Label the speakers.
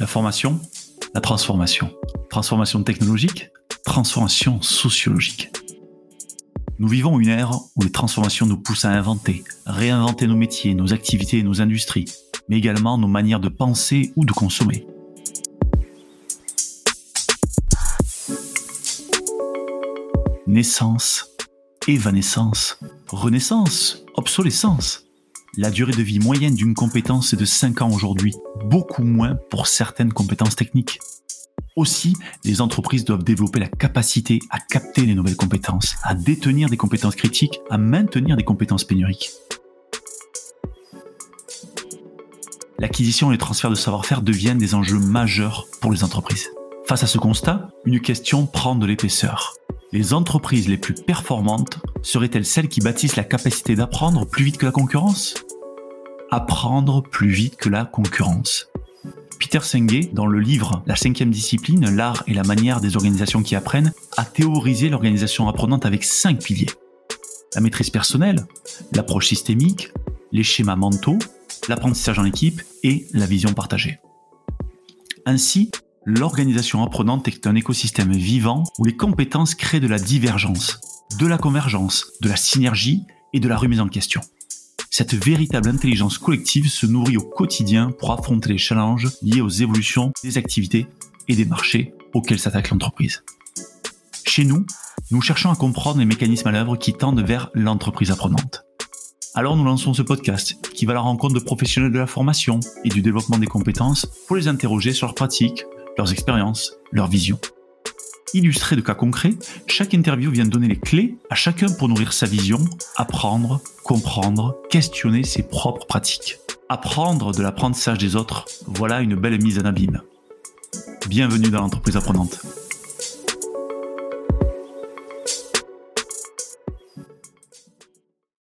Speaker 1: La formation, la transformation. Transformation technologique, transformation sociologique. Nous vivons une ère où les transformations nous poussent à inventer, réinventer nos métiers, nos activités et nos industries, mais également nos manières de penser ou de consommer. Naissance, évanescence, renaissance, obsolescence. La durée de vie moyenne d'une compétence est de 5 ans aujourd'hui, beaucoup moins pour certaines compétences techniques. Aussi, les entreprises doivent développer la capacité à capter les nouvelles compétences, à détenir des compétences critiques, à maintenir des compétences pénuriques. L'acquisition et le transfert de savoir-faire deviennent des enjeux majeurs pour les entreprises. Face à ce constat, une question prend de l'épaisseur. Les entreprises les plus performantes seraient-elles celles qui bâtissent la capacité d'apprendre plus vite que la concurrence? Apprendre plus vite que la concurrence. Peter Senge, dans le livre La cinquième discipline, l'art et la manière des organisations qui apprennent, a théorisé l'organisation apprenante avec cinq piliers. La maîtrise personnelle, l'approche systémique, les schémas mentaux, l'apprentissage en équipe et la vision partagée. Ainsi, l'organisation apprenante est un écosystème vivant où les compétences créent de la divergence, de la convergence, de la synergie et de la remise en question cette véritable intelligence collective se nourrit au quotidien pour affronter les challenges liés aux évolutions des activités et des marchés auxquels s'attaque l'entreprise. Chez nous, nous cherchons à comprendre les mécanismes à l'œuvre qui tendent vers l'entreprise apprenante. Alors nous lançons ce podcast qui va à la rencontre de professionnels de la formation et du développement des compétences pour les interroger sur leurs pratiques, leurs expériences, leurs visions illustré de cas concrets, chaque interview vient donner les clés à chacun pour nourrir sa vision, apprendre, comprendre, questionner ses propres pratiques. Apprendre de l'apprentissage des autres, voilà une belle mise en abîme. Bienvenue dans l'entreprise apprenante.